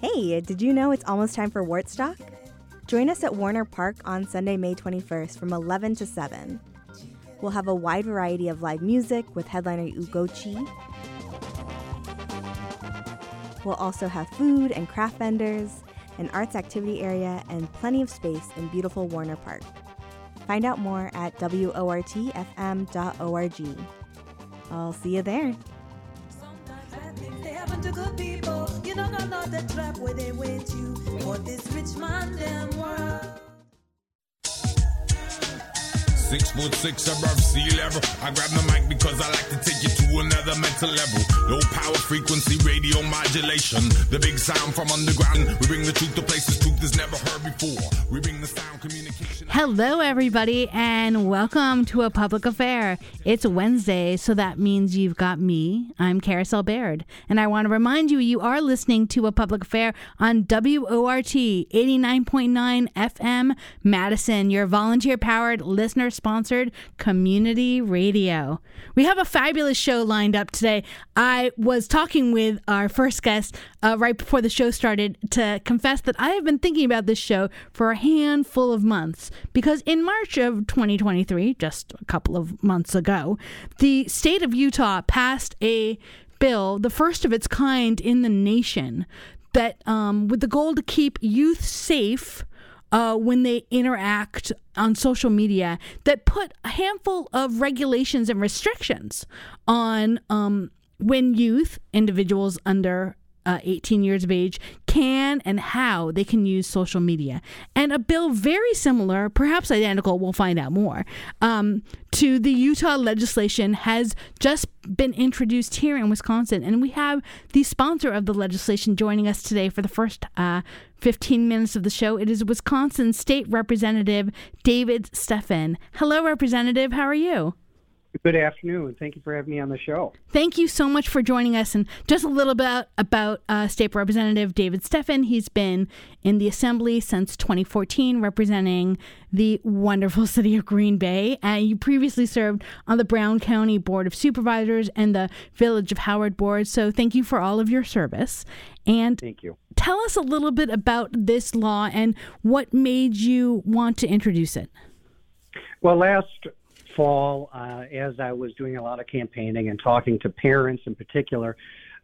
Hey, did you know it's almost time for Wortstock? Join us at Warner Park on Sunday, May 21st from 11 to 7. We'll have a wide variety of live music with headliner Ugochi. We'll also have food and craft vendors, an arts activity area, and plenty of space in beautiful Warner Park. Find out more at WORTFM.org. I'll see you there. the trap where they wait you. For this rich man, damn world. Six foot six above sea level. I grab the mic because I like to take you to another mental level. Low power frequency radio modulation. The big sound from underground. We bring the truth to places truth is never heard before. We bring the sound communication. Hello, everybody, and welcome to a public affair. It's Wednesday, so that means you've got me. I'm Carousel Bayrd, and I want to remind you you are listening to a public affair on WORT 89.9 FM Madison, your volunteer powered, listener sponsored community radio. We have a fabulous show lined up today. I was talking with our first guest uh, right before the show started to confess that I have been thinking about this show for a handful of months because in March of 2023, just a couple of months ago, the state of Utah passed a bill, the first of its kind in the nation, that um, with the goal to keep youth safe uh, when they interact on social media that put a handful of regulations and restrictions on um, when youth, individuals under uh, 18 years of age can and how they can use social media. And a bill very similar, perhaps identical, we'll find out more, um, to the Utah legislation has just been introduced here in Wisconsin. And we have the sponsor of the legislation joining us today for the first uh, 15 minutes of the show. It is Wisconsin State Representative David Steffen. Hello, Representative. How are you? Good afternoon. Thank you for having me on the show. Thank you so much for joining us. And just a little bit about uh, State Representative David Steffen. He's been in the Assembly since 2014, representing the wonderful city of Green Bay. And you previously served on the Brown County Board of Supervisors and the Village of Howard Board. So thank you for all of your service. And thank you. Tell us a little bit about this law and what made you want to introduce it. Well, last fall, uh, as I was doing a lot of campaigning and talking to parents in particular,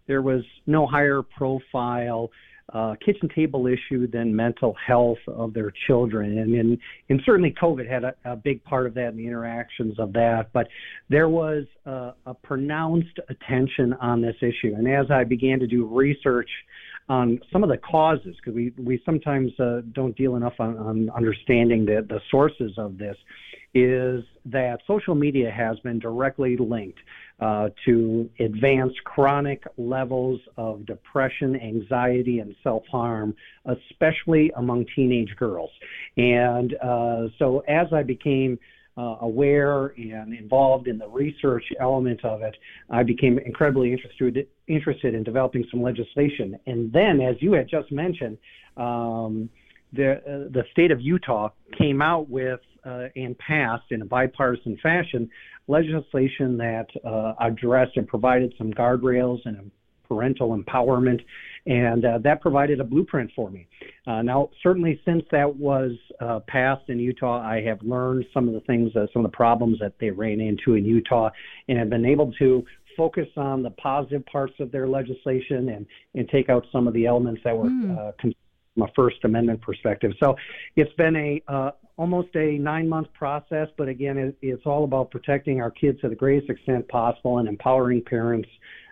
there was no higher profile uh, kitchen table issue than mental health of their children. And, and, and certainly COVID had a, a, big part of that and the interactions of that. But there was a, a pronounced attention on this issue. And as I began to do research on some of the causes, because we, we sometimes uh, don't deal enough on, on understanding the, the sources of this, is that social media has been directly linked uh, to advanced chronic levels of depression, anxiety, and self harm, especially among teenage girls. And uh, so, as I became uh, aware and involved in the research element of it, I became incredibly interested interested in developing some legislation. And then, as you had just mentioned, um, the uh, the state of Utah came out with uh, and passed in a bipartisan fashion legislation that uh, addressed and provided some guardrails and parental empowerment, and uh, that provided a blueprint for me. Uh, now, certainly since that was uh, passed in Utah, I have learned some of the things, uh, some of the problems that they ran into in Utah, and have been able to focus on the positive parts of their legislation and, and take out some of the elements that were mm. from a First Amendment perspective. So it's been a almost a nine month process, but again, it, it's all about protecting our kids to the greatest extent possible and empowering parents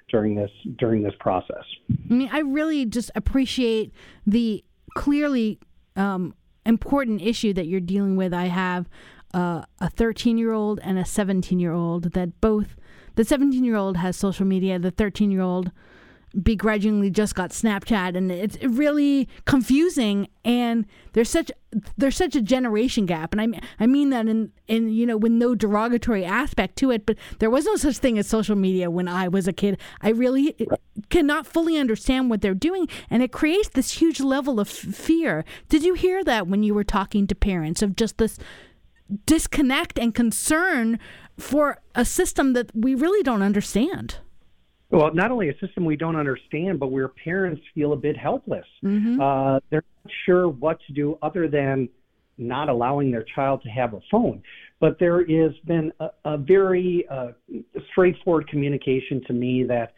during this during this process. I mean, I really just appreciate the clearly um, important issue that you're dealing with. I have uh, a 13 year old and a 17 year old that both the 17 year old has social media, the 13 year old begrudgingly just got Snapchat, and it's really confusing. And there's such there's such a generation gap, and I mean I mean that in in you know with no derogatory aspect to it, but there was no such thing as social media when I was a kid. I really cannot fully understand what they're doing, and it creates this huge level of fear. Did you hear that when you were talking to parents of just this? disconnect and concern for a system that we really don't understand. Well, not only a system we don't understand, but where parents feel a bit helpless. Mm-hmm. Uh, they're not sure what to do other than not allowing their child to have a phone. But there has been a, a very uh, straightforward communication to me that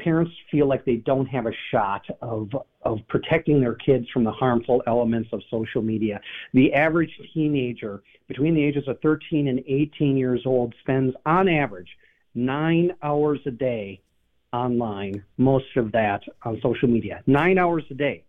parents feel like they don't have a shot of of protecting their kids from the harmful elements of social media. The average teenager between the ages of 13 and 18 years old spends on average 9 hours a day online, most of that on social media. 9 hours a day.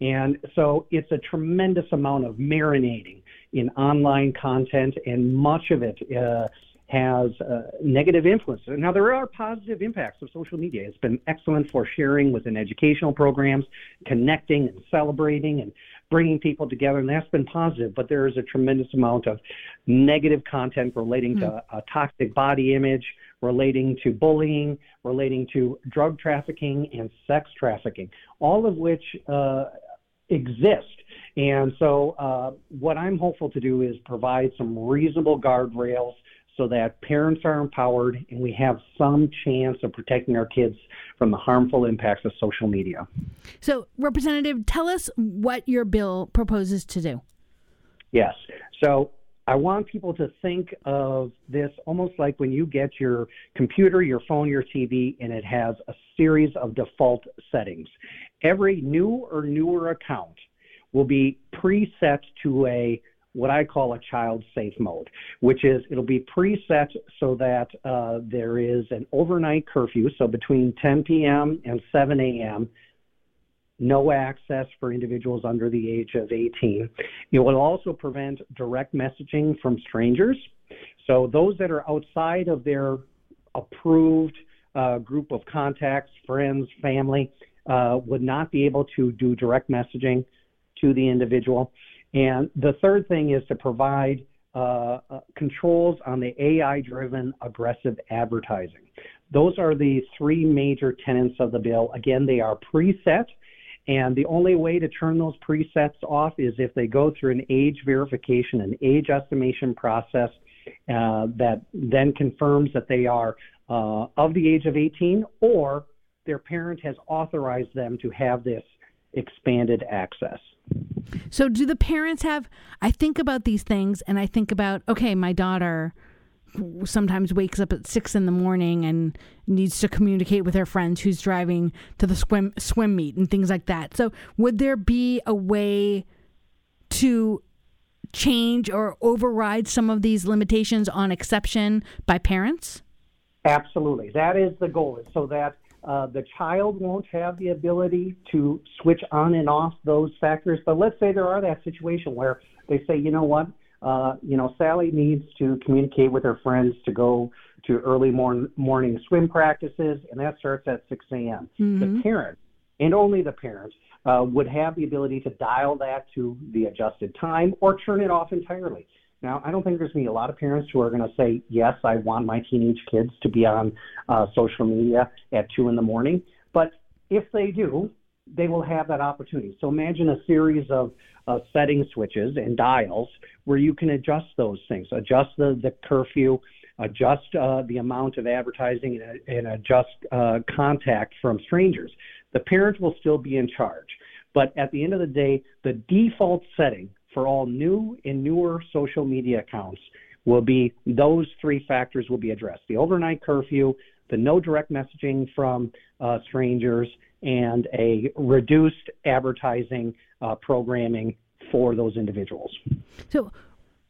And so it's a tremendous amount of marinating in online content, and much of it uh, has uh, negative influences. Now, there are positive impacts of social media. It's been excellent for sharing within educational programs, connecting and celebrating and bringing people together, and that's been positive. But there is a tremendous amount of negative content relating mm-hmm. to a toxic body image, relating to bullying, relating to drug trafficking and sex trafficking, all of which uh, exist. And so, uh, what I'm hopeful to do is provide some reasonable guardrails so that parents are empowered and we have some chance of protecting our kids from the harmful impacts of social media. So, Representative, tell us what your bill proposes to do. Yes. So, I want people to think of this almost like when you get your computer, your phone, your TV, and it has a series of default settings. Every new or newer account will be preset to a what I call a child safe mode, which is it'll be preset so that uh, there is an overnight curfew. So between 10 p.m. and 7 a.m., no access for individuals under the age of 18. It will also prevent direct messaging from strangers. So those that are outside of their approved uh, group of contacts, friends, family, uh, would not be able to do direct messaging to the individual. And the third thing is to provide uh, uh controls on the AI driven aggressive advertising. Those are the three major tenets of the bill. Again, they are preset. And the only way to turn those presets off is if they go through an age verification, an age estimation process uh, that then confirms that they are uh, of the age of 18 or their parent has authorized them to have this expanded access. So, do the parents have? I think about these things and I think about, okay, my daughter sometimes wakes up at six in the morning and needs to communicate with her friends who's driving to the swim swim meet and things like that. So, would there be a way to change or override some of these limitations on exception by parents? Absolutely, that is the goal, so that uh, the child won't have the ability to switch on and off those factors. But let's say there are that situation where they say, you know what, uh, you know, Sally needs to communicate with her friends to go to early morning morning swim practices, and that starts at 6 a.m. Mm-hmm. The parent, and only the parent, uh, would have the ability to dial that to the adjusted time or turn it off entirely. Now, I don't think there's going to be a lot of parents who are going to say, yes, I want my teenage kids to be on uh, social media at 2 in the morning. But if they do, they will have that opportunity. So imagine a series of uh, setting switches and dials where you can adjust those things, adjust the, the curfew, adjust uh, the amount of advertising, and, and adjust uh, contact from strangers. The parent will still be in charge. But at the end of the day, the default setting for all new and newer social media accounts will be those three factors will be addressed the overnight curfew, the no direct messaging from uh, strangers, and a reduced advertising uh, programming for those individuals. So,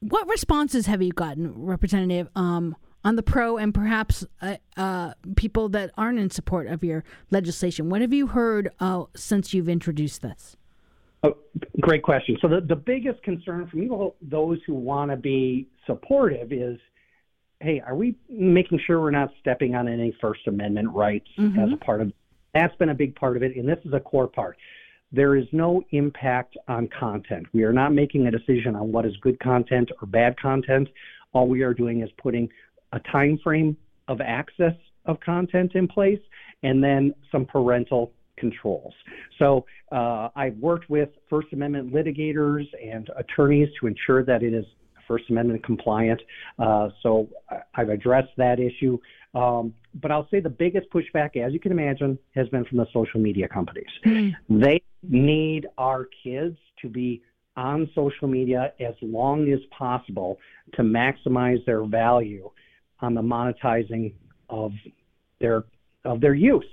what responses have you gotten, Representative, um, on the pro and perhaps uh, uh people that aren't in support of your legislation? What have you heard uh, since you've introduced this? Oh, great question. So the, the biggest concern from you, those who want to be supportive is, hey, are we making sure we're not stepping on any First Amendment rights mm-hmm. as a part of? That's been a big part of it, and this is a core part. There is no impact on content. We are not making a decision on what is good content or bad content. All we are doing is putting a time frame of access of content in place, and then some parental controls. So uh, I've worked with First Amendment litigators and attorneys to ensure that it is First Amendment compliant. Uh, so I've addressed that issue. Um, but I'll say the biggest pushback, as you can imagine, has been from the social media companies. They need our kids to be on social media as long as possible to maximize their value on the monetizing of their of their use.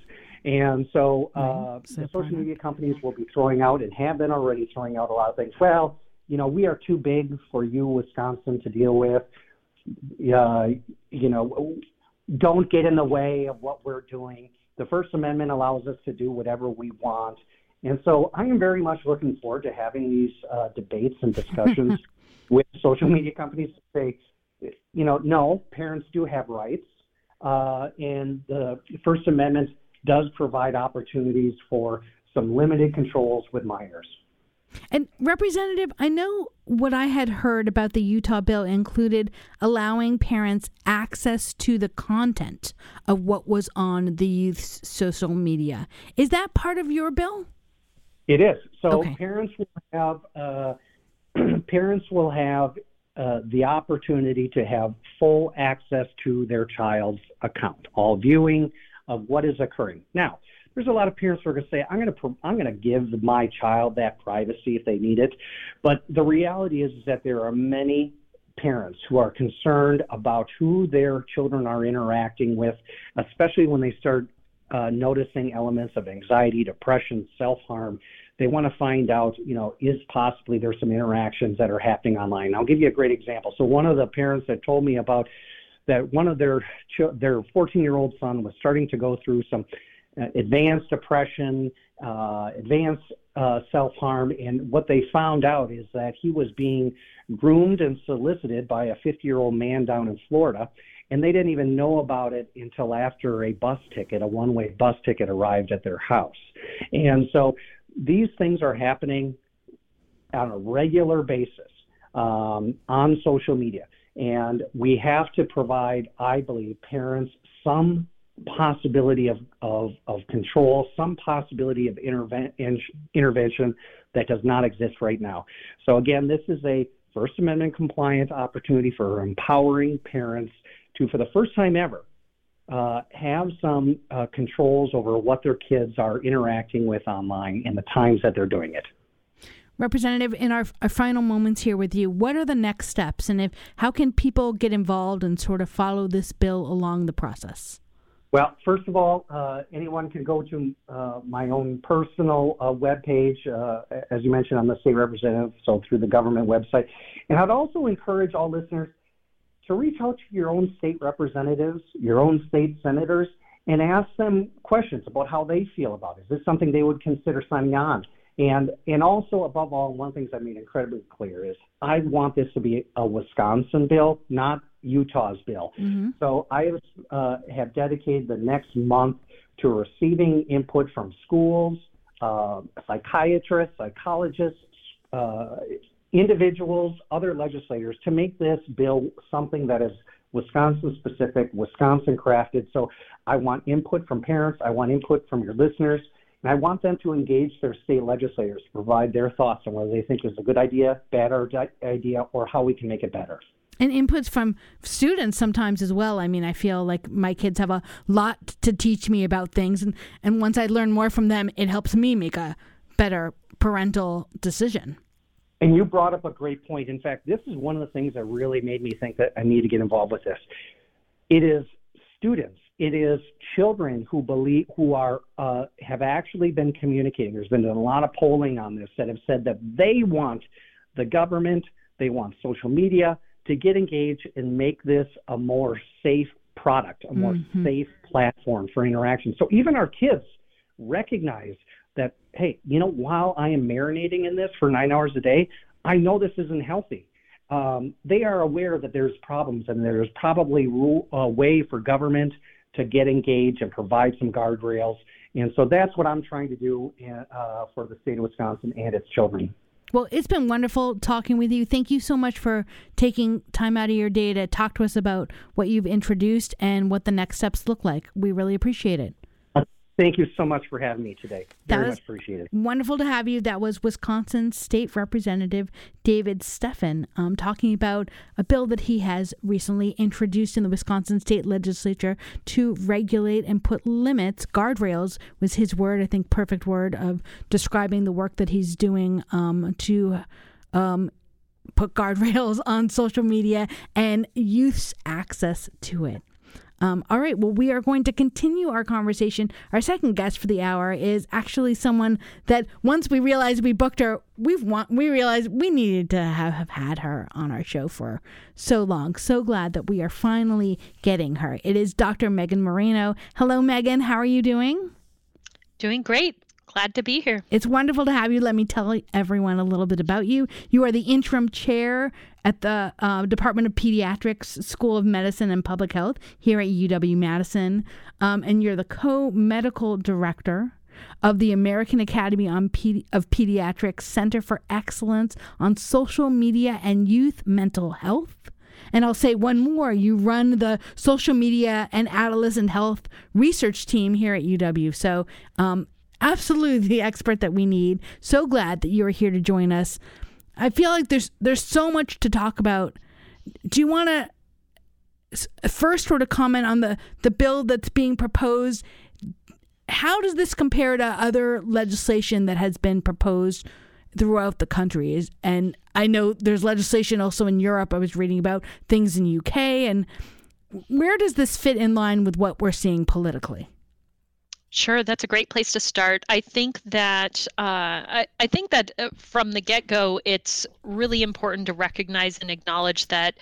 And so uh, So the social media companies will be throwing out and have been already throwing out a lot of things. Well, you know, we are too big for you, Wisconsin, to deal with. Uh, you know, don't get in the way of what we're doing. The First Amendment allows us to do whatever we want. And so I am very much looking forward to having these uh, debates and discussions with social media companies to say, you know, no, parents do have rights. Uh, and the First Amendment does provide opportunities for some limited controls with minors. And Representative, I know what I had heard about the Utah bill included allowing parents access to the content of what was on the youth's social media. Is that part of your bill? It is. So Okay. parents will have uh, parents will have uh, the opportunity to have full access to their child's account, all viewing of what is occurring. Now, there's a lot of parents who are going to say, "I'm going to I'm going to give my child that privacy if they need it," but the reality is, is that there are many parents who are concerned about who their children are interacting with, especially when they start uh, noticing elements of anxiety, depression, self harm. They want to find out, you know, is possibly there's some interactions that are happening online. I'll give you a great example. So one of the parents that told me about that one of their their 14 year old son was starting to go through some advanced depression, uh, advanced uh, self harm, and what they found out is that he was being groomed and solicited by a 50 year old man down in Florida, and they didn't even know about it until after a bus ticket, a one way bus ticket, arrived at their house. And so these things are happening on a regular basis um, on social media. And we have to provide, I believe, parents some possibility of, of, of control, some possibility of interven- intervention that does not exist right now. So, again, this is a First Amendment compliant opportunity for empowering parents to, for the first time ever, uh, have some uh, controls over what their kids are interacting with online and the times that they're doing it. Representative, in our, our final moments here with you, what are the next steps, and if how can people get involved and sort of follow this bill along the process? Well, first of all, uh, anyone can go to uh, my own personal uh, webpage. Uh, as you mentioned, I'm the state representative, so through the government website. And I'd also encourage all listeners to reach out to your own state representatives, your own state senators, and ask them questions about how they feel about it. Is this something they would consider signing on? And and also above all, one of the things I made incredibly clear is I want this to be a Wisconsin bill, not Utah's bill. So I have, uh, have dedicated the next month to receiving input from schools, uh, psychiatrists, psychologists, uh, individuals, other legislators to make this bill something that is Wisconsin specific, Wisconsin crafted. So I want input from parents, I want input from your listeners, and I want them to engage their state legislators to provide their thoughts on whether they think it's a good idea, bad idea, or how we can make it better. and inputs from students sometimes as well. I mean, I feel like my kids have a lot to teach me about things, and and once I learn more from them, it helps me make a better parental decision. And you brought up a great point. In fact, this is one of the things that really made me think that I need to get involved with this. It is students, it is children who believe who are uh, have actually been communicating. There's been a lot of polling on this that have said that they want the government, they want social media to get engaged and make this a more safe product, a more safe platform for interaction. So even our kids recognize that, hey, you know, while I am marinating in this for nine hours a day, I know this isn't healthy. Um, they are aware that there's problems and there's probably a way for government to get engaged and provide some guardrails. And so that's what I'm trying to do uh, for the state of Wisconsin and its children. Well, it's been wonderful talking with you. Thank you so much for taking time out of your day to talk to us about what you've introduced and what the next steps look like. We really appreciate it. Thank you so much for having me today. That Very much appreciated. Wonderful to have you. That was Wisconsin State Representative David Steffen um, talking about a bill that he has recently introduced in the Wisconsin State Legislature to regulate and put limits, guardrails was his word, I think, perfect word of describing the work that he's doing um, to. Um, put guardrails on social media and youth's access to it. Um, all right. Well, we are going to continue our conversation. Our second guest for the hour is actually someone that once we realized we booked her, we've want, we realized we needed to have, have had her on our show for so long. So glad that we are finally getting her. It is Dr. Megan Moreno. Hello, Megan. How are you doing? Doing great. Glad to be here. It's wonderful to have you. Let me tell everyone a little bit about you. You are the interim chair at the uh, Department of Pediatrics School of Medicine and Public Health here at UW Madison, um, and you're the co medical director of the American Academy of Pediatrics Center for Excellence on Social Media and Youth Mental Health. And I'll say one more you run the social media and adolescent health research team here at UW. So, um, absolutely the expert that we need. So glad that you are here to join us. I feel like there's there's so much to talk about. Do you want to first sort of comment on the the bill that's being proposed? How does this compare to other legislation that has been proposed throughout the country? Is and I know there's legislation also in Europe. I was reading about things in UK and where does this fit in line with what we're seeing politically? Sure, that's a great place to start. I think that uh, I, I, think that uh, from the get-go, it's really important to recognize and acknowledge that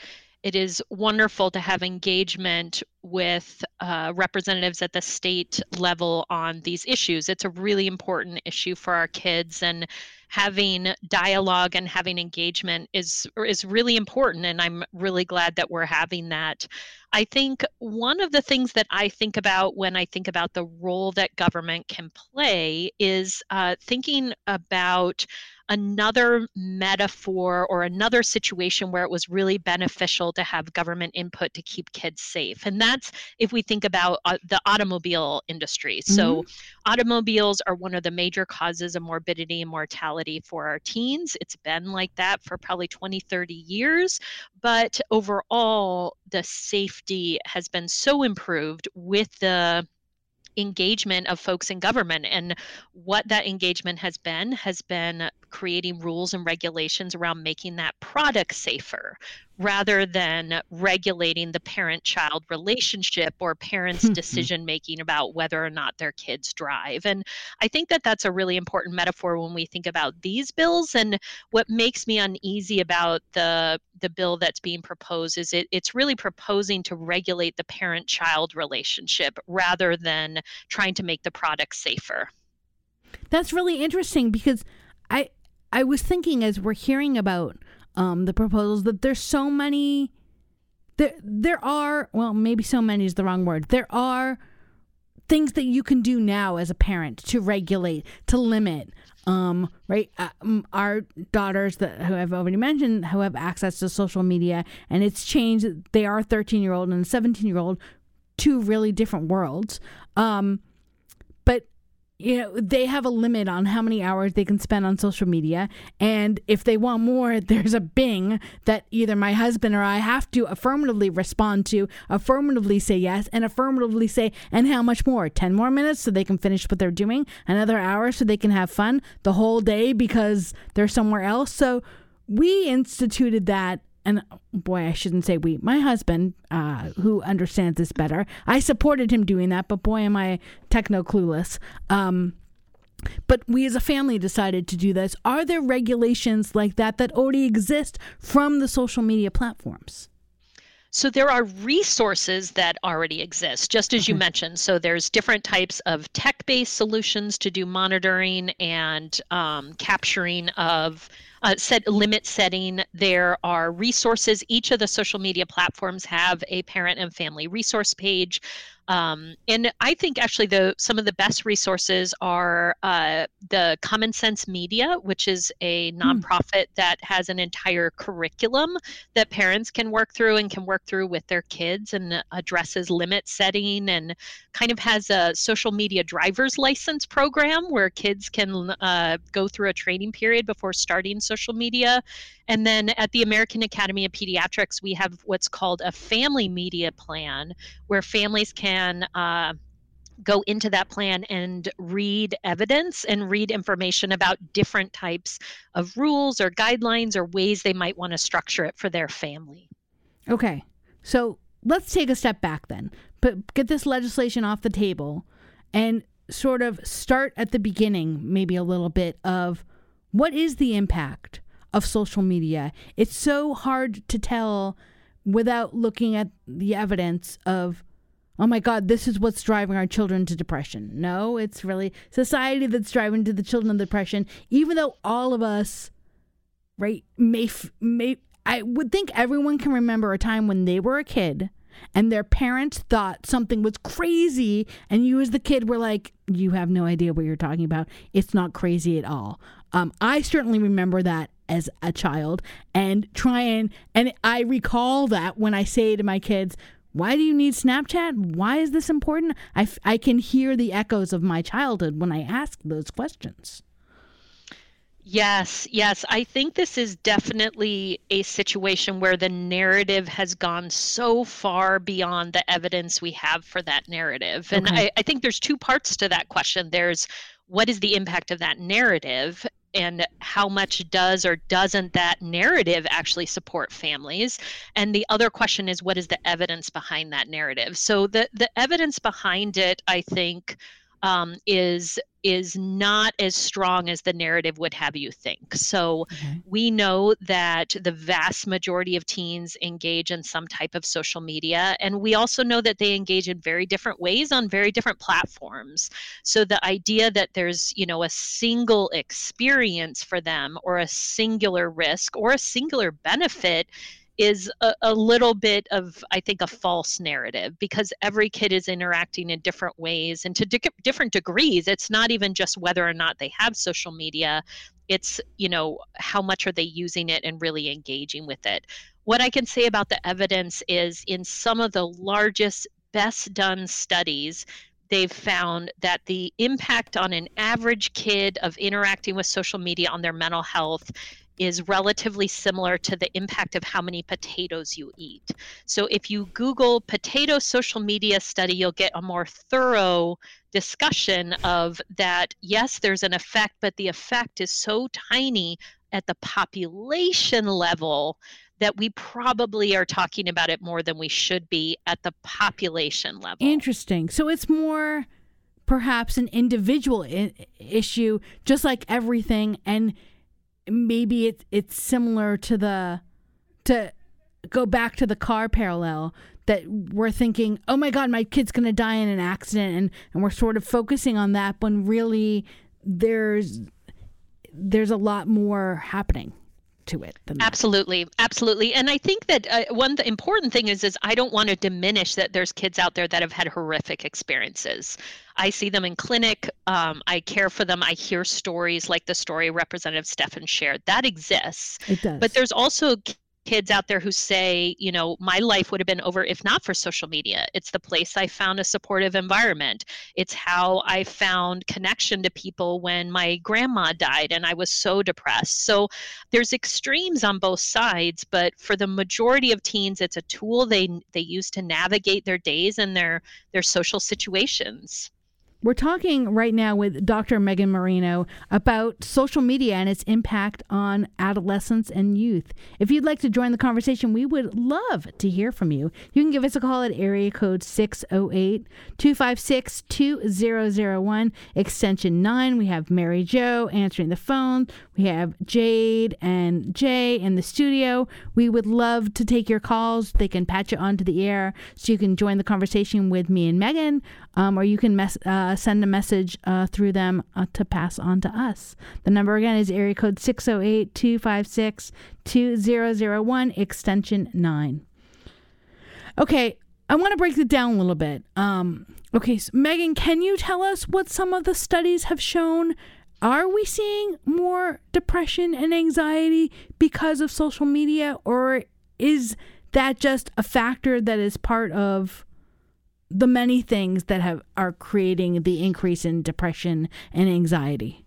it is wonderful to have engagement with uh, representatives at the state level on these issues. It's a really important issue for our kids, and having dialogue and having engagement is is really important. And I'm really glad that we're having that. I think one of the things that I think about when I think about the role that government can play is uh, thinking about another metaphor or another situation where it was really beneficial to have government input to keep kids safe. And that's if we think about uh, the automobile industry. Mm-hmm. So, automobiles are one of the major causes of morbidity and mortality for our teens. It's been like that for probably 20, 30 years. But overall, the safety has been so improved with the engagement of folks in government. And what that engagement has been has been creating rules and regulations around making that product safer rather than regulating the parent child relationship or parents' hmm, hmm. decision making about whether or not their kids drive. And I think that that's a really important metaphor when we think about these bills. And what makes me uneasy about the the bill that's being proposed is it, it's really proposing to regulate the parent child relationship rather than trying to make the product safer. That's really interesting because I I was thinking as we're hearing about um, the proposals that there's so many there there are well maybe so many is the wrong word. There are things that you can do now as a parent to regulate to limit um, right uh, our daughters that who i've already mentioned who have access to social media and it's changed they are 13 year old and 17 year old two really different worlds. Um, but you know they have a limit on how many hours they can spend on social media. And if they want more there's a bing that either my husband or i have to affirmatively respond to affirmatively say yes and affirmatively say and how much more? 10 more minutes so they can finish what they're doing another hour so they can have fun the whole day because they're somewhere else. So we instituted that and boy, I shouldn't say we, my husband, uh, who understands this better, I supported him doing that, but boy, am I techno clueless. Um, but we as a family decided to do this. Are there regulations like that that already exist from the social media platforms? So there are resources that already exist, just as you mentioned. So there's different types of tech-based solutions to do monitoring and um, capturing of uh, set limit setting. There are resources. Each of the social media platforms have a parent and family resource page. Um, and I think actually the some of the best resources are uh, the Common Sense Media, which is a hmm. nonprofit mm. that has an entire curriculum that parents can work through and can work through with their kids and addresses limit setting and kind of has a social media driver's license program where kids can uh, go through a training period before starting social media and then at the American Academy of Pediatrics, we have what's called a family media plan, where families can uh, go into that plan and read evidence and read information about different types of rules or guidelines or ways they might want to structure it for their family. Okay. So let's take a step back then, but get this legislation off the table and sort of start at the beginning, maybe a little bit of what is the impact of social media. It's so hard to tell without looking at the evidence of oh my god this is what's driving our children to depression. No it's really society that's driving to the children of depression. Even though all of us right may may i would think everyone can remember a time when they were a kid and their parents thought something was crazy and you as the kid were like you have no idea what you're talking about. It's not crazy at all. Um, i certainly remember that as a child and try and and I recall that when I say to my kids, why do you need Snapchat? Why is this important? I, I can hear the echoes of my childhood when I ask those questions. Yes, yes. I think this is definitely a situation where the narrative has gone so far beyond the evidence we have for that narrative. And. I, I think there's two parts to that question. There's what is the impact of that narrative? And how much does or doesn't that narrative actually support families? And the other question is what is the evidence behind that narrative? So the the evidence behind it i think um, is is not as strong as the narrative would have you think. So okay. we know that the vast majority of teens engage in some type of social media, and we also know that they engage in very different ways on very different platforms. So the idea that there's you know a single experience for them or a singular risk or a singular benefit is a, a, little bit of i think a false narrative because every kid is interacting in different ways and to di- different degrees. It's not even just whether or not they have social media. It's you know how much are they using it and really engaging with it. What i can say about the evidence is in some of the largest best done studies they've found that the impact on an average kid of interacting with social media on their mental health is relatively similar to the impact of how many potatoes you eat. So if you Google potato social media study, you'll get a more thorough discussion of that. Yes, there's an effect, but the effect is so tiny at the population level that we probably are talking about it more than we should be at the population level. Interesting. So it's more perhaps an individual I- issue, just like everything. And maybe it's it's similar to the to go back to the car parallel that we're thinking, oh my God, my kid's going to die in an accident. And, and we're sort of focusing on that when really there's, there's a lot more happening to it absolutely absolutely. And i think that uh, one the important thing is is i don't want to diminish that there's kids out there that have had horrific experiences. I see them in clinic um, i care for them i hear stories like the story representative Steffen shared. That exists. It does. but there's also kids out there who say, you know, my life would have been over if not for social media. It's the place I found a supportive environment. It's how I found connection to people when my grandma died and I was so depressed. So there's extremes on both sides, but for the majority of teens it's a tool they they use to navigate their days and their their social situations. We're talking right now with Dr. Megan Moreno about social media and its impact on adolescents and youth. If you'd like to join the conversation, we would love to hear from you. You can give us a call at area code 608 256 2001, extension 9. We have Mary Jo answering the phone. We have Jade and Jay in the studio. We would love to take your calls. They can patch you onto the air so you can join the conversation with me and Megan, um, or you can mess. Uh, uh, send a message uh, through them uh, to pass on to us. The number again is area code 608 256 2001, extension 9. Okay, I want to break it down a little bit. Um, okay, so Megan, can you tell us what some of the studies have shown? Are we seeing more depression and anxiety because of social media, or is that just a factor that is part of the many things that have are creating the increase in depression and anxiety?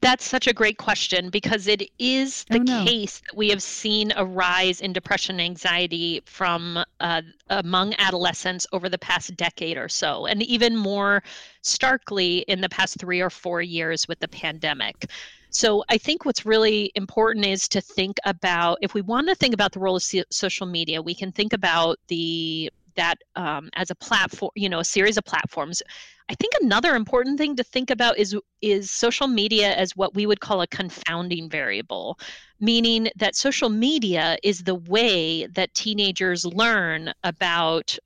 That's such a great question because it is the Oh, no. case that we have seen a rise in depression and anxiety from uh, among adolescents over the past decade or so, and even more starkly in the past three or four years with the pandemic. So I think what's really important is to think about if we want to think about the role of social media, we can think about the that um, as a platform, you know, a series of platforms. I think another important thing to think about is is social media as what we would call a confounding variable, meaning that social media is the way that teenagers learn about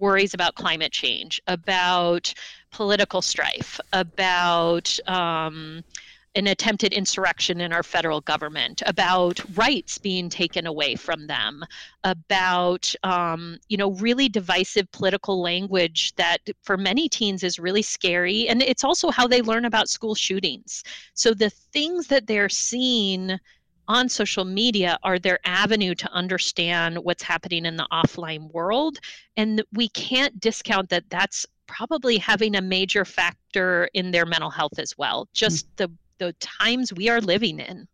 worries about climate change, about political strife, about um, an attempted insurrection in our federal government, about rights being taken away from them, about um, you know really divisive political language that for many teens is really scary, and it's also how they learn about school shootings. So the things that they're seeing on social media are their avenue to understand what's happening in the offline world, and we can't discount that that's probably having a major factor in their mental health as well. Just the the times we are living in.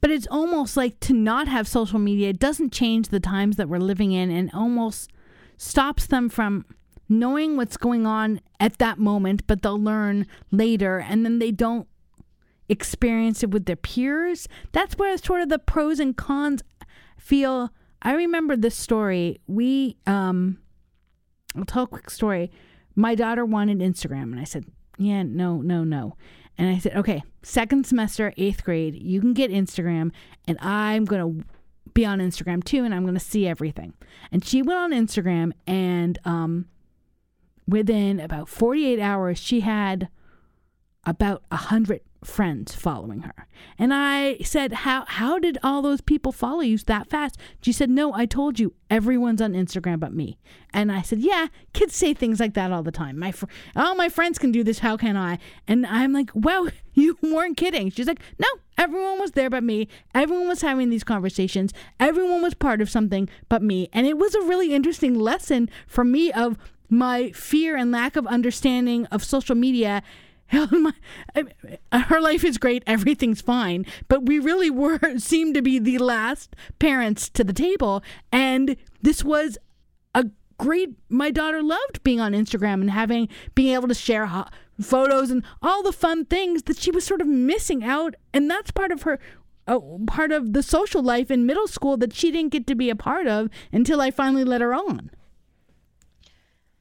But it's almost like to not have social media doesn't change the times that we're living in and almost stops them from knowing what's going on at that moment, but they'll learn later and then they don't experience it with their peers. That's where sort of the pros and cons feel. I remember this story. We um I'll tell a quick story. My daughter wanted Instagram and I said, "Yeah, no, no, no." And I said, okay, second semester, eighth grade, you can get Instagram, and I'm going to be on Instagram too, and I'm going to see everything. And she went on Instagram, and um, within about 48 hours, she had about a hundred friends following her. And I said, "How how did all those people follow you that fast?" She said, "No, I told you, everyone's on Instagram but me." And I said, "Yeah, kids say things like that all the time. My fr- all my friends can do this, how can I?" And I'm like, "Well, you weren't kidding." She's like, "No, everyone was there but me. Everyone was having these conversations. Everyone was part of something but me." And it was a really interesting lesson for me of my fear and lack of understanding of social media my, her life is great. Everything's fine. But we really were seemed to be the last parents to the table. And this was a great my daughter loved being on instagram and having being able to share ho- photos and all the fun things that she was sort of missing out. And that's part of her uh, part of the social life in middle school that she didn't get to be a part of until i finally let her on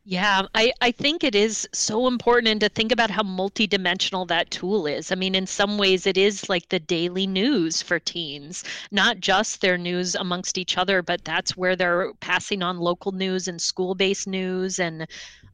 Yeah, I, I think it is so important and to think about how multidimensional that tool is. I mean, in some ways, it is like the daily news for teens, not just their news amongst each other, but that's where they're passing on local news and school based news. And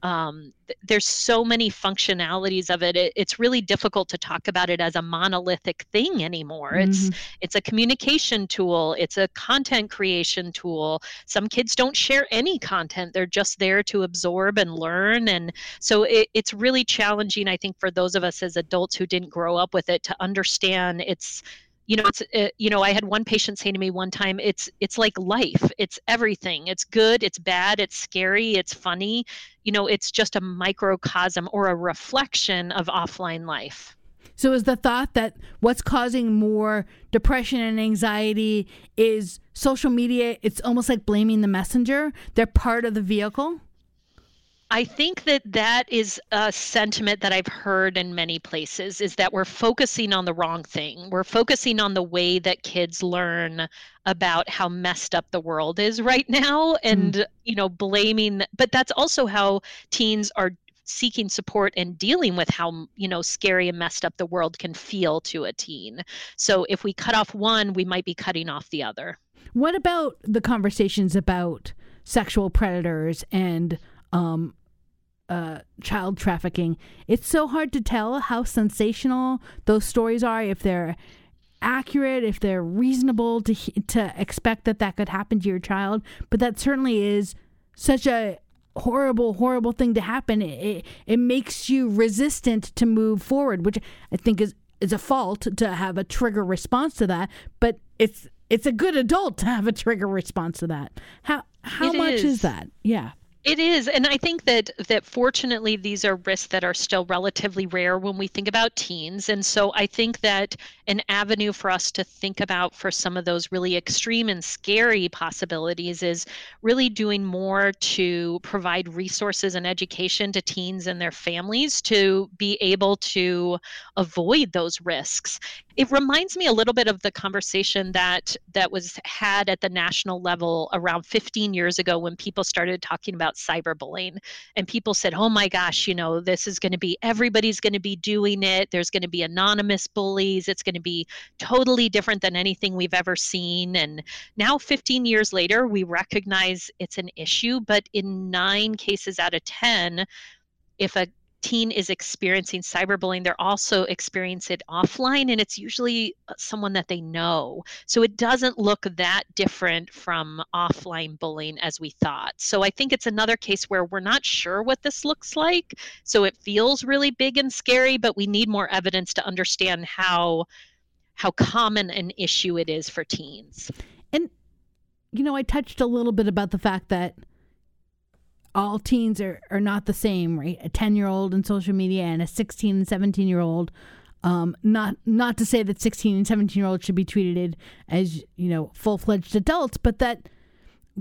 um, th- there's so many functionalities of it. it. It's really difficult to talk about it as a monolithic thing anymore. It's it's a communication tool. It's a content creation tool. Some kids don't share any content. They're just there to absorb and learn. And so it, it's really challenging, I think, for those of us as adults who didn't grow up with it to understand it's you know it's uh, you know i had one patient say to me one time it's it's like life it's everything it's good it's bad it's scary it's funny you know it's just a microcosm or a reflection of offline life So is the thought that what's causing more depression and anxiety is social media? It's almost like blaming the messenger. They're part of the vehicle. I think that that is a sentiment that I've heard in many places is that we're focusing on the wrong thing. We're focusing on the way that kids learn about how messed up the world is right now and you know blaming but that's also how teens are seeking support and dealing with how you know scary and messed up the world can feel to a teen. So if we cut off one, we might be cutting off the other. What about the conversations about sexual predators and um, uh, child trafficking, it's so hard to tell how sensational those stories are. If they're accurate, if they're reasonable to to expect that that could happen to your child, but that certainly is such a horrible, horrible thing to happen. It, it makes you resistant to move forward, which I think is is a fault to have a trigger response to that. But it's it's a good adult to have a trigger response to that. How how it much is. is that? Yeah. It is, and I think that that fortunately these are risks that are still relatively rare when we think about teens. And so I think that an avenue for us to think about for some of those really extreme and scary possibilities is really doing more to provide resources and education to teens and their families to be able to avoid those risks. It reminds me a little bit of the conversation that that was had at the national level around 15 years ago when people started talking about cyberbullying. And people said oh my gosh you know this is going to be everybody's going to be doing it. There's going to be anonymous bullies. It's going to be totally different than anything we've ever seen. And now 15 years later we recognize it's an issue but in 9 cases out of 10 if a teen is experiencing cyberbullying, they're also experiencing it offline, and it's usually uh, someone that they know. So it doesn't look that different from offline bullying as we thought. So I think it's another case where we're not sure what this looks like. So it feels really big and scary, but we need more evidence to understand how how common an issue it is for teens. And you know, I touched a little bit about the fact that all teens are, are not the same, right? A 10 year old in social media and a 16 and 17 year old. Um, not not to say that 16 and 17 year olds should be treated as you know full fledged adults, but that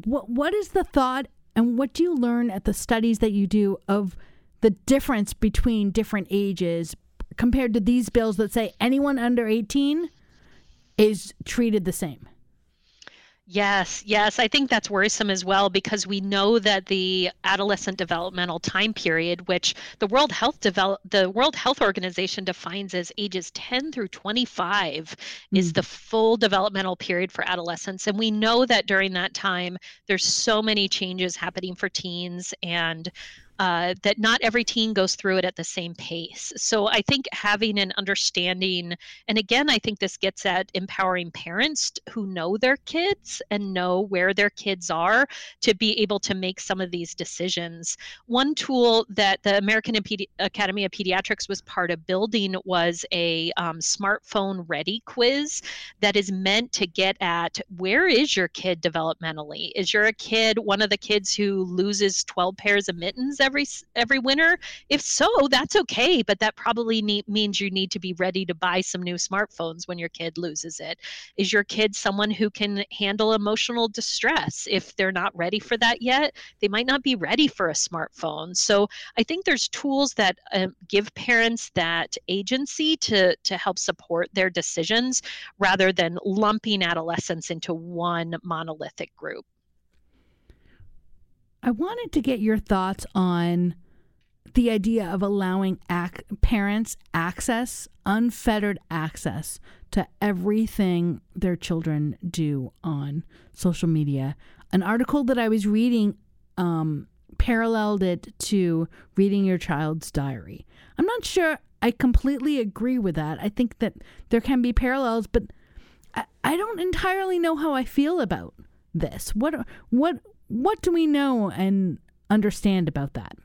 what what is the thought and what do you learn at the studies that you do of the difference between different ages compared to these bills that say anyone under 18 is treated the same? Yes, yes, I think that's worrisome as well because we know that the adolescent developmental time period, which the World Health develop the World Health Organization defines as ages 10 through 25, mm. is the full developmental period for adolescents, and we know that during that time there's so many changes happening for teens and uh, that not every teen goes through it at the same pace. So I think having an understanding, and again, I think this gets at empowering parents who know their kids and know where their kids are to be able to make some of these decisions. One tool that the American Academy of Pediatrics was part of building was a um, smartphone ready quiz that is meant to get at where is your kid developmentally? Is your kid one of the kids who loses 12 pairs of mittens every every every winter? If so, that's okay, but that probably means you need to be ready to buy some new smartphones when your kid loses it. Is your kid someone who can handle emotional distress? If they're not ready for that yet, they might not be ready for a smartphone. So I think there's tools that uh, give parents that agency to to help support their decisions rather than lumping adolescents into one monolithic group. I wanted to get your thoughts on the idea of allowing ac- parents access, unfettered access to everything their children do on social media. An article that I was reading um, paralleled it to reading your child's diary. I'm not sure I completely agree with that. I think that there can be parallels, but I, I don't entirely know how I feel about this. What what what do we know and understand about that?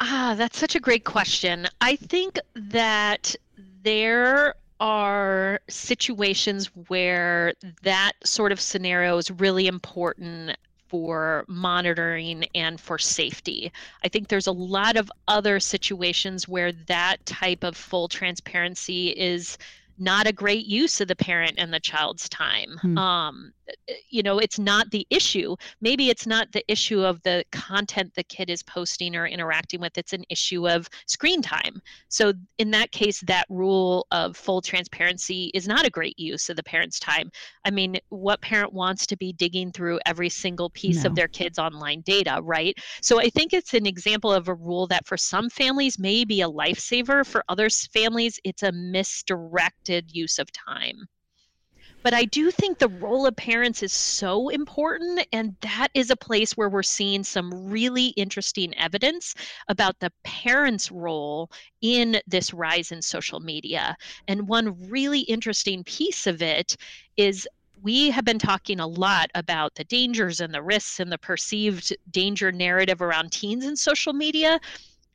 Ah, that's such a great question. I think that there are situations where that sort of scenario is really important for monitoring and for safety. I think there's a lot of other situations where that type of full transparency is not a great use of the parent and the child's time. Hmm. Um, Eh, you know it's not the issue. Maybe it's not the issue of the content the kid is posting or interacting with. It's an issue of screen time. So in that case that rule of full transparency is not a great use of the parent's time. I mean what parent wants to be digging through every single piece no. of their kids online data right? So i think it's an example of a rule that for some families may be a lifesaver. For other families it's a misdirected use of time but I do think the role of parents is so important. And that is a place where we're seeing some really interesting evidence about the parents' role in this rise in social media. And one really interesting piece of it is we have been talking a lot about the dangers and the risks and the perceived danger narrative around teens and social media.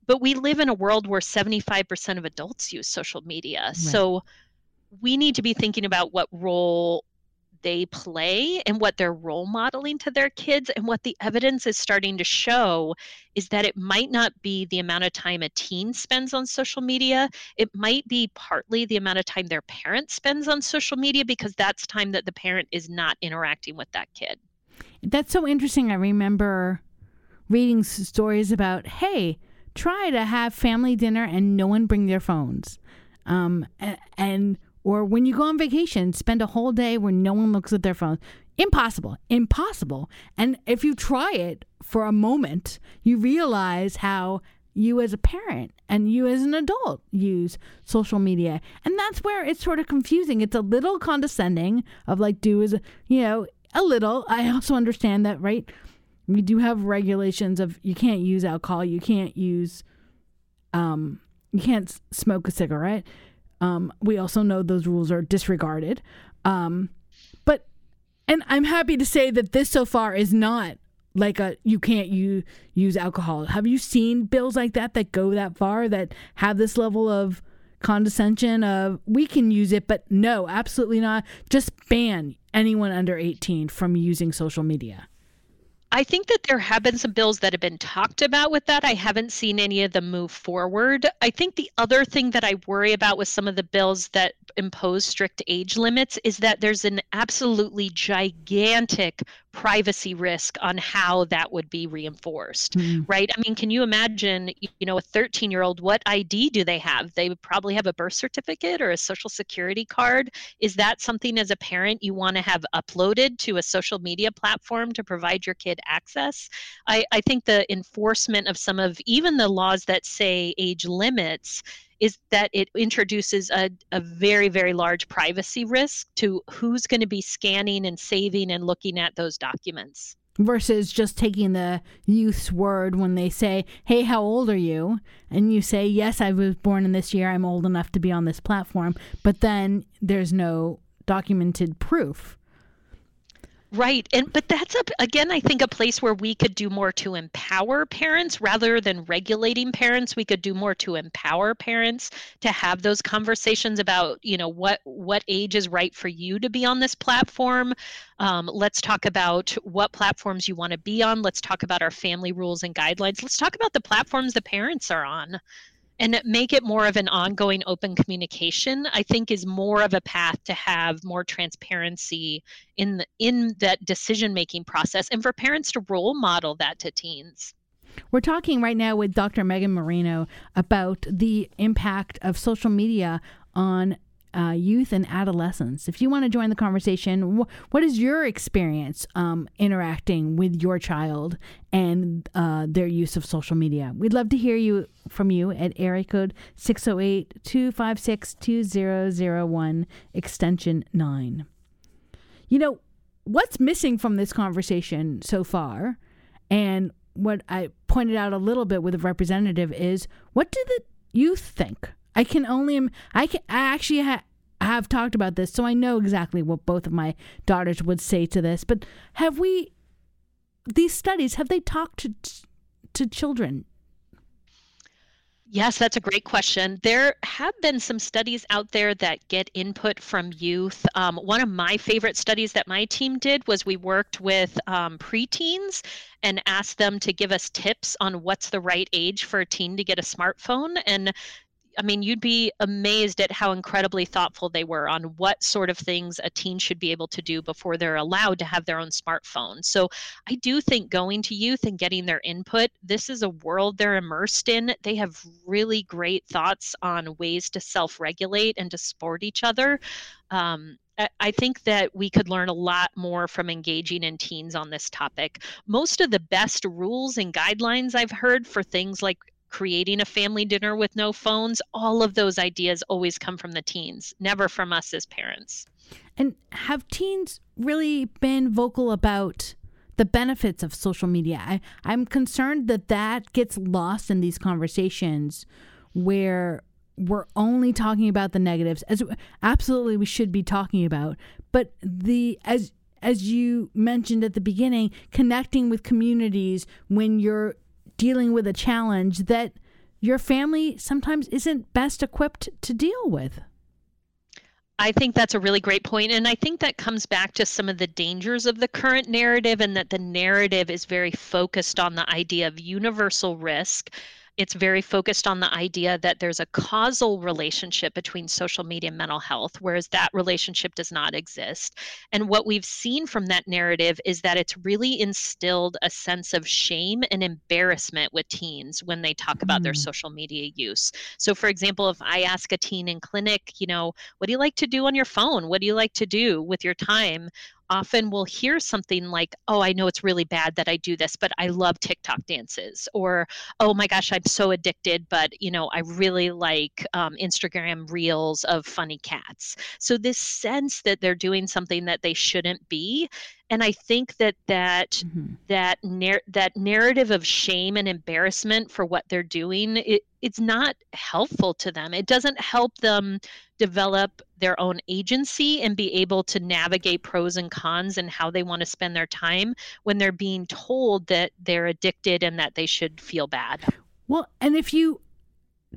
But we live in a world where 75% of adults use social media. Right. So we need to be thinking about what role they play and what they're role modeling to their kids. And what the evidence is starting to show is that it might not be the amount of time a teen spends on social media. It might be partly the amount of time their parent spends on social media because that's time that the parent is not interacting with that kid. That's so interesting. I remember reading stories about, hey, try to have family dinner and no one bring their phones. Um, and, and or when you go on vacation, spend a whole day where no one looks at their phone. Impossible. Impossible. And if you try it for a moment, you realize how you as a parent and you as an adult use social media. And that's where it's sort of confusing. It's a little condescending of like, do as, you know, a little. I also understand that, right? We do have regulations of you can't use alcohol, you can't use, um, you can't smoke a cigarette. Um, we also know those rules are disregarded. Um, but, and I'm happy to say that this so far is not like a you can't use use alcohol. Have you seen bills like that that go that far that have this level of condescension of we can use it, but no, absolutely not. Just ban anyone under 18 from using social media. I think that there have been some bills that have been talked about with that. I haven't seen any of them move forward. I think the other thing that I worry about with some of the bills that impose strict age limits is that there's an absolutely gigantic privacy risk on how that would be reinforced mm. right? I mean can you imagine you know a 13 year old what id do they have? They would probably have a birth certificate or a social security card. Is that something as a parent you want to have uploaded to a social media platform to provide your kid access? I, I think the enforcement of some of even the laws that say age limits is that it introduces a, a very, very large privacy risk to who's going to be scanning and saving and looking at those documents. Versus just taking the youth's word when they say, Hey, how old are you? And you say, Yes, I was born in this year. I'm old enough to be on this platform. But then there's no documented proof. Right. And but that's a again I think a place where we could do more to empower parents rather than regulating parents. We could do more to empower parents to have those conversations about, you know, what what age is right for you to be on this platform. Um, let's talk about what platforms you want to be on. Let's talk about our family rules and guidelines. Let's talk about the platforms the parents are on and make it more of an ongoing open communication i think is more of a path to have more transparency in the, in that decision making process and for parents to role model that to teens we're talking right now with Dr. Megan Moreno about the impact of social media on uh, youth and adolescents. If you want to join the conversation, wh- what is your experience um, interacting with your child and uh, their use of social media? We'd love to hear you from you at area code 608 256 2001, extension 9. You know, what's missing from this conversation so far, and what I pointed out a little bit with a representative is what do the youth think? I can only I can I actually ha- have talked about this, so I know exactly what both of my daughters would say to this. But have we these studies have they talked to to children? Yes, that's a great question. There have been some studies out there that get input from youth. Um, one of my favorite studies that my team did was we worked with um, preteens and asked them to give us tips on what's the right age for a teen to get a smartphone. And I mean, you'd be amazed at how incredibly thoughtful they were on what sort of things a teen should be able to do before they're allowed to have their own smartphone. So I do think going to youth and getting their input, this is a world they're immersed in. They have really great thoughts on ways to self regulate and to support each other. Um, I think that we could learn a lot more from engaging in teens on this topic. Most of the best rules and guidelines I've heard for things like creating a family dinner with no phones, all of those ideas always come from the teens, never from us as parents. And have teens really been vocal about the benefits of social media? I, I'm concerned that that gets lost in these conversations where we're only talking about the negatives as absolutely we should be talking about but the as as you mentioned at the beginning connecting with communities when you're dealing with a challenge that your family sometimes isn't best equipped to deal with I think that's a really great point. And I think that comes back to some of the dangers of the current narrative, and that the narrative is very focused on the idea of universal risk it's very focused on the idea that there's a causal relationship between social media and mental health, whereas that relationship does not exist. And what we've seen from that narrative is that it's really instilled a sense of shame and embarrassment with teens when they talk about mm. their social media use. So, for example, if I ask a teen in clinic, you know, what do you like to do on your phone? What do you like to do with your time? Often we'll hear something like, Oh, I know it's really bad that I do this, but I love TikTok dances. Or, Oh my gosh, I'm so addicted, but you know, I really like um, Instagram reels of funny cats. So, this sense that they're doing something that they shouldn't be and i think that that mm-hmm. that nar- that narrative of shame and embarrassment for what they're doing it, it's not helpful to them it doesn't help them develop their own agency and be able to navigate pros and cons and how they want to spend their time when they're being told that they're addicted and that they should feel bad well and if you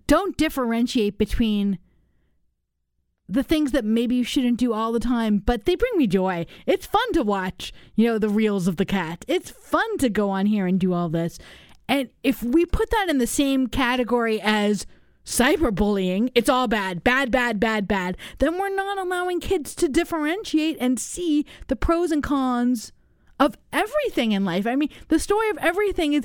don't differentiate between the things that maybe you shouldn't do all the time, but they bring me joy. It's fun to watch, you know, the reels of the cat. It's fun to go on here and do all this. And if we put that in the same category as cyberbullying, it's all bad, bad, bad, bad, bad, then we're not allowing kids to differentiate and see the pros and cons of everything in life. I mean, the story of everything is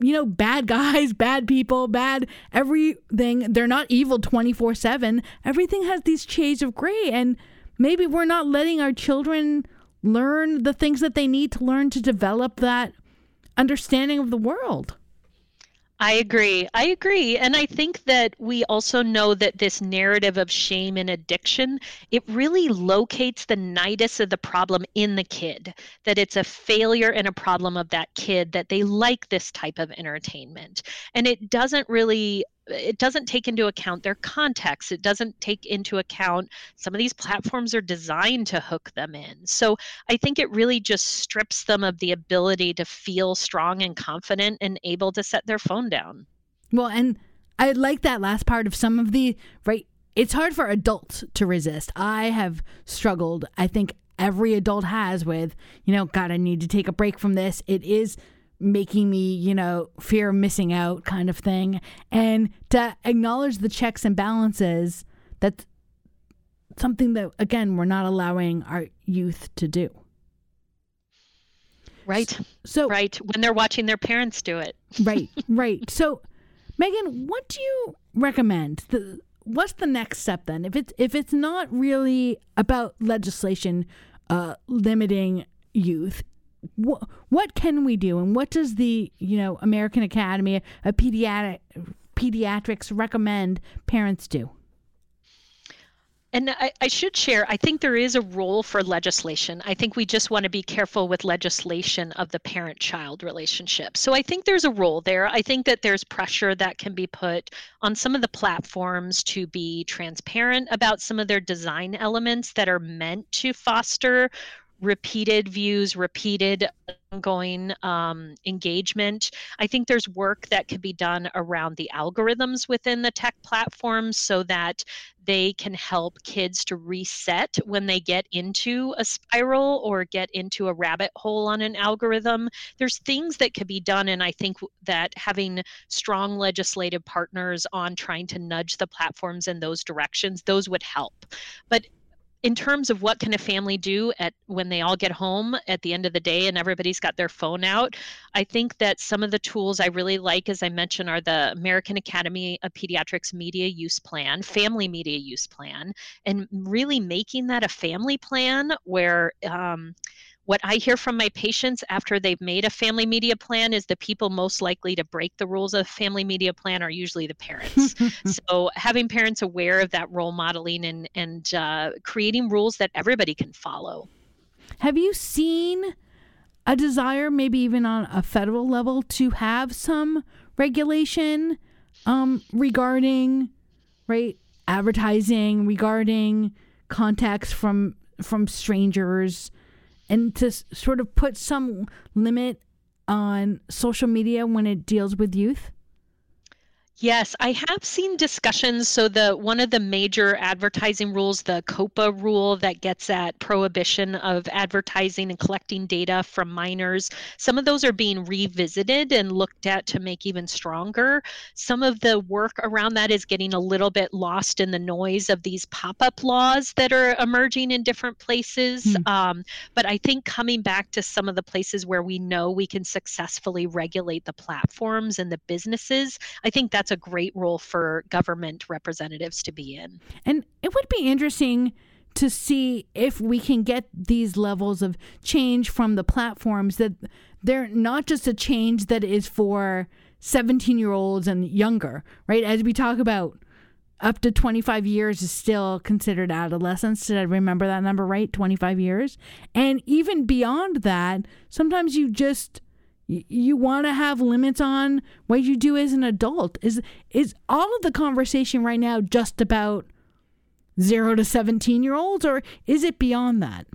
you know, bad guys, bad people, bad everything. They're not evil 24 7. Everything has these shades of gray. And maybe we're not letting our children learn the things that they need to learn to develop that understanding of the world. I agree. I agree. And I think that we also know that this narrative of shame and addiction, it really locates the nidus of the problem in the kid, that it's a failure and a problem of that kid, that they like this type of entertainment. And it doesn't really it doesn't take into account their context. It doesn't take into account some of these platforms are designed to hook them in. So I think it really just strips them of the ability to feel strong and confident and able to set their phone down. Well, and I like that last part of some of the right. It's hard for adults to resist. I have struggled. I think every adult has with, you know, God, I need to take a break from this. It is making me, you know, fear missing out kind of thing. And to acknowledge the checks and balances, that's something that, again, we're not allowing our youth to do. Right. So, right. When they're watching their parents do it. right. Right. So, Megan, what do you recommend? The, what's the next step then? If it's if it's not really about legislation uh, limiting youth, what can we do and what does the you know American Academy of Pediatric Pediatrics recommend parents do? And I, I, should share, I think there is a role for legislation. I think we just want to be careful with legislation of the parent child relationship. So I think there's a role there. I think that there's pressure that can be put on some of the platforms to be transparent about some of their design elements that are meant to foster repeated views, repeated ongoing um, engagement. I think there's work that could be done around the algorithms within the tech platforms so that they can help kids to reset when they get into a spiral or get into a rabbit hole on an algorithm. There's things that could be done, and I think that having strong legislative partners on trying to nudge the platforms in those directions, those would help. But in terms of what can a family do at when they all get home at the end of the day and everybody's got their phone out i think that some of the tools i really like as i mentioned are the american academy of pediatrics media use plan family media use plan and really making that a family plan where um, what I hear from my patients after they've made a family media plan is the people most likely to break the rules of family media plan are usually the parents. so having parents aware of that role modeling and and uh, creating rules that everybody can follow. Have you seen a desire, maybe even on a federal level, to have some regulation um, regarding right advertising, regarding contacts from from strangers, and to sort of put some limit on social media when it deals with youth? Yes, I have seen discussions. So the one of the major advertising rules, the COPPA rule that gets at prohibition of advertising and collecting data from minors, some of those are being revisited and looked at to make even stronger. Some of the work around that is getting a little bit lost in the noise of these pop-up laws that are emerging in different places. Hmm. Um, but I think coming back to some of the places where we know we can successfully regulate the platforms and the businesses, I think that's a great role for government representatives to be in. And it would be interesting to see if we can get these levels of change from the platforms that they're not just a change that is for 17 year olds and younger, right? As we talk about, up to 25 years is still considered adolescence. Did I remember that number right? 25 years. And even beyond that, sometimes you just you, want to have limits on what you do as an adult. Is is all of the conversation right now just about 0 to 17 year olds or is it beyond that?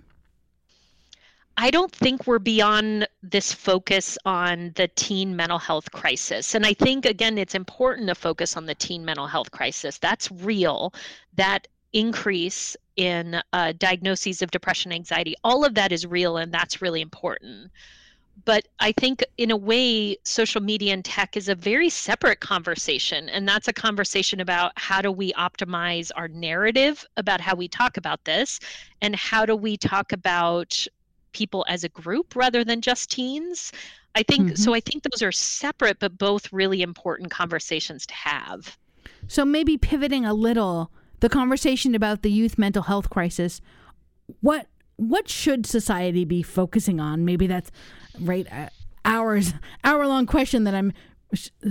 I don't think we're beyond this focus on the teen mental health crisis. And I think, again, it's important to focus on the teen mental health crisis. That's real. That increase in uh, diagnoses of depression, anxiety, all of that is real, and that's really important. But I think, in a way, social media and tech is a very separate conversation. And that's a conversation about how do we optimize our narrative about how we talk about this, and how do we talk about people as a group rather than just teens. I think Mhm. so. I think those are separate, but both really important conversations to have. So maybe pivoting a little the conversation about the youth mental health crisis. What what should society be focusing on? Maybe that's right uh, hours hour long question that I'm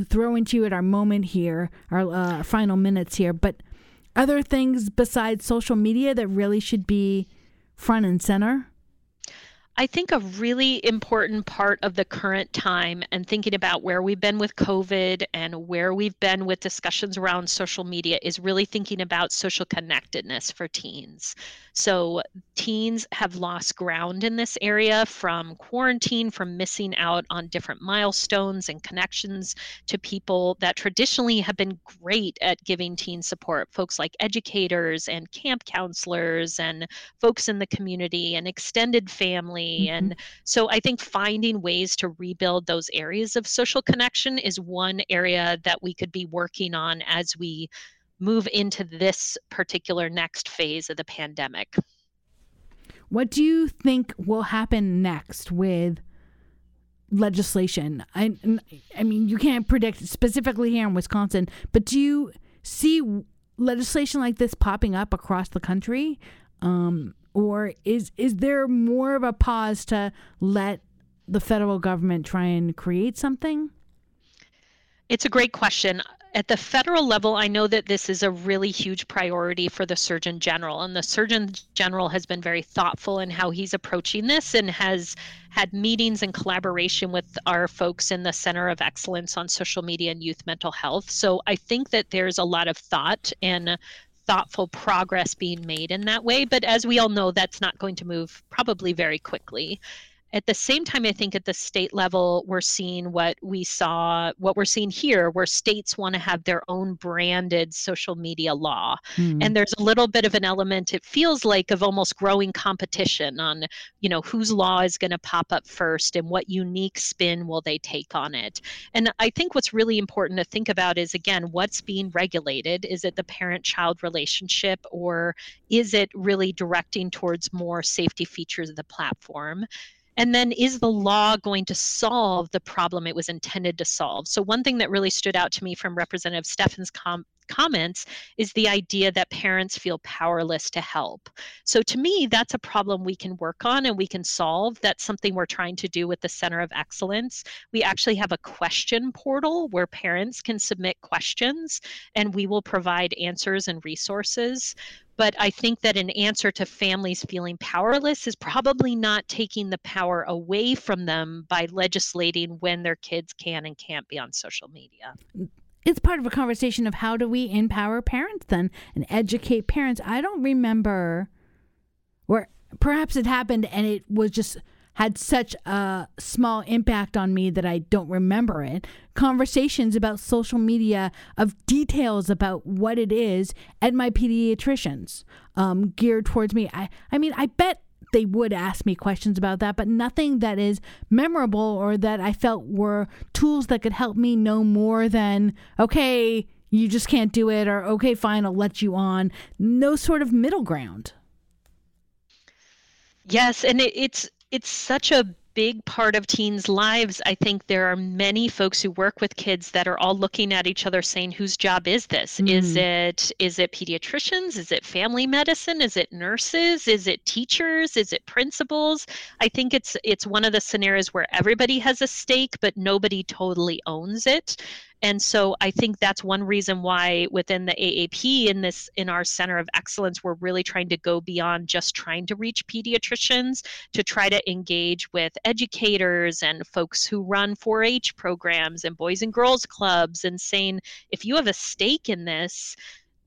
throwing to you at our moment here, our uh, final minutes here. But other things besides social media that really should be front and center. I think a really important part of the current time and thinking about where we've been with COVID and where we've been with discussions around social media is really thinking about social connectedness for teens. So, teens have lost ground in this area from quarantine, from missing out on different milestones and connections to people that traditionally have been great at giving teen support, folks like educators and camp counselors and folks in the community and extended family. Mm-hmm. And so I think finding ways to rebuild those areas of social connection is one area that we could be working on as we move into this particular next phase of the pandemic. What do you think will happen next with legislation? I, I mean, you can't predict specifically here in Wisconsin, but do you see legislation like this popping up across the country? Um, or is is there more of a pause to let the federal government try and create something? It's a great question. At the federal level, I know that this is a really huge priority for the Surgeon General, and the Surgeon General has been very thoughtful in how he's approaching this and has had meetings and collaboration with our folks in the Center of Excellence on Social Media and Youth Mental Health. So I think that there's a lot of thought and thoughtful progress being made in that way. But as we all know, that's not going to move probably very quickly. At the same time, I think at the state level, we're seeing what we saw, what we're seeing here, where states want to have their own branded social media law. Hmm. And there's a little bit of an element, it feels like, of almost growing competition on, you know, whose law is going to pop up first and what unique spin will they take on it. And I think what's really important to think about is, again, what's being regulated? Is it the parent child relationship or is it really directing towards more safety features of the platform? And then is the law going to solve the problem it was intended to solve? So, one thing that really stood out to me from Representative Steffen's com- comments is the idea that parents feel powerless to help. So, to me, that's a problem we can work on and we can solve. That's something we're trying to do with the Center of Excellence. We actually have a question portal where parents can submit questions and we will provide answers and resources. But I think that an answer to families feeling powerless is probably not taking the power away from them by legislating when their kids can and can't be on social media it's part of a conversation of how do we empower parents then and educate parents. I don't remember where perhaps it happened and it was just had such a small impact on me that I don't remember it. Conversations about social media, of details about what it is at my pediatricians, um, geared towards me. I, I mean, I bet they would ask me questions about that, but nothing that is memorable or that I felt were tools that could help me know more than, okay, you just can't do it, or okay, fine, I'll let you on. No sort of middle ground. Yes, and it, it's it's such a big part of teens' lives. I think there are many folks who work with kids that are all looking at each other saying, whose job is this? Mm. Is it is it pediatricians? Is it family medicine? Is it nurses? Is it teachers? Is it principals? I think it's it's one of the scenarios where everybody has a stake, but nobody totally owns it. And so I think that's one reason why within the AAP in this in our center of excellence we're really trying to go beyond just trying to reach pediatricians to try to engage with educators and folks who run 4-H programs and boys and girls clubs and saying if you have a stake in this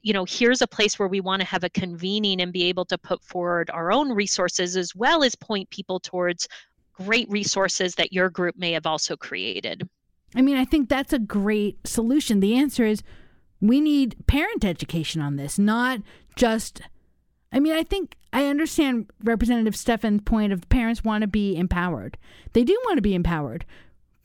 you know here's a place where we want to have a convening and be able to put forward our own resources as well as point people towards great resources that your group may have also created I mean, I think that's a great solution. The answer is we need parent education on this, not just. I mean, I think I understand Representative Steffen's point of parents want to be empowered. They do want to be empowered.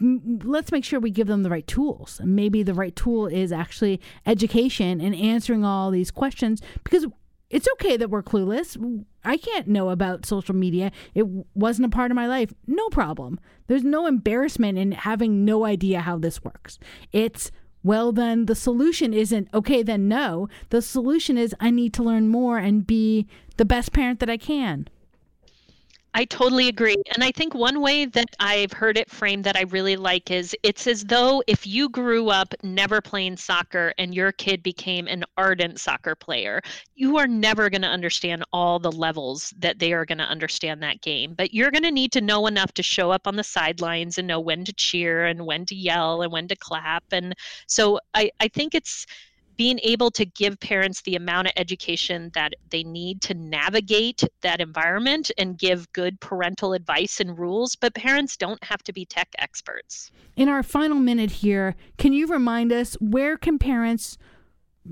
Let's make sure we give them the right tools. Maybe the right tool is actually education and answering all these questions because it's okay that we're clueless. I can't know about social media. It wasn't a part of my life. No problem. There's no embarrassment in having no idea how this works. It's, well, then the solution isn't, okay, then no. The solution is, I need to learn more and be the best parent that I can. I totally agree. And I think one way that I've heard it framed that I really like is it's as though if you grew up never playing soccer and your kid became an ardent soccer player, you are never going to understand all the levels that they are going to understand that game. But you're going to need to know enough to show up on the sidelines and know when to cheer and when to yell and when to clap. And so I, I think it's being able to give parents the amount of education that they need to navigate that environment and give good parental advice and rules, but parents don't have to be tech experts. In our final minute here, can you remind us where can parents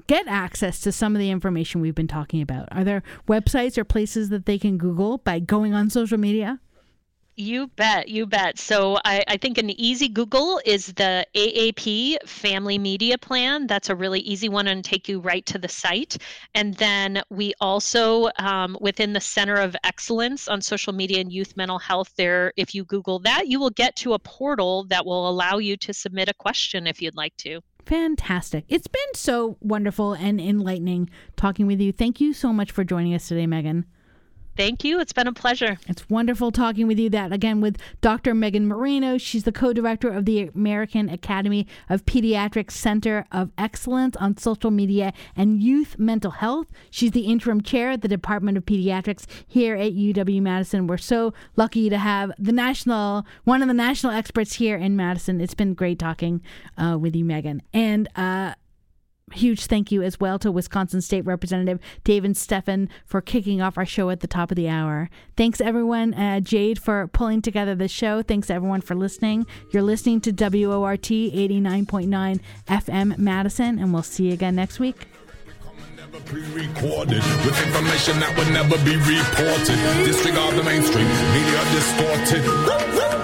get access to some of the information we've been talking about? Are there websites or places that they can Google by going on social media? You bet, you bet. So I, I, think an easy Google is the AAP Family Media Plan. That's a really easy one and take you right to the site. And then we also, um, within the Center of Excellence on Social Media and Youth Mental Health, there, if you Google that, you will get to a portal that will allow you to submit a question if you'd like to. Fantastic. It's been so wonderful and enlightening talking with you. Thank you so much for joining us today, Megan. Thank you. It's been a pleasure. It's wonderful talking with you. That again with Dr. Megan Moreno. She's the co director of the American Academy of Pediatrics Center of Excellence on Social Media and Youth Mental Health. She's the interim chair at the Department of Pediatrics here at UW Madison. We're so lucky to have the national, one of the national experts here in Madison. It's been great talking uh, with you, Megan. And, uh, huge thank you as well to Wisconsin State Representative David Steffen for kicking off our show at the top of the hour. Thanks everyone, uh, Jade, for pulling together the show. Thanks everyone for listening. You're listening to WORT 89.9 FM Madison, and we'll see you again next week pre-recorded with information that would never be reported. Disregard the mainstream, media distorted.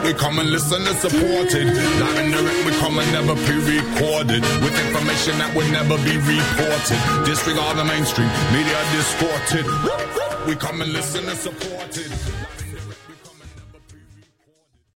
We come and listen and supported. Live and direct, we come and never pre-recorded with information that would never be reported. Disregard the mainstream, media distorted. We come and listen and supported.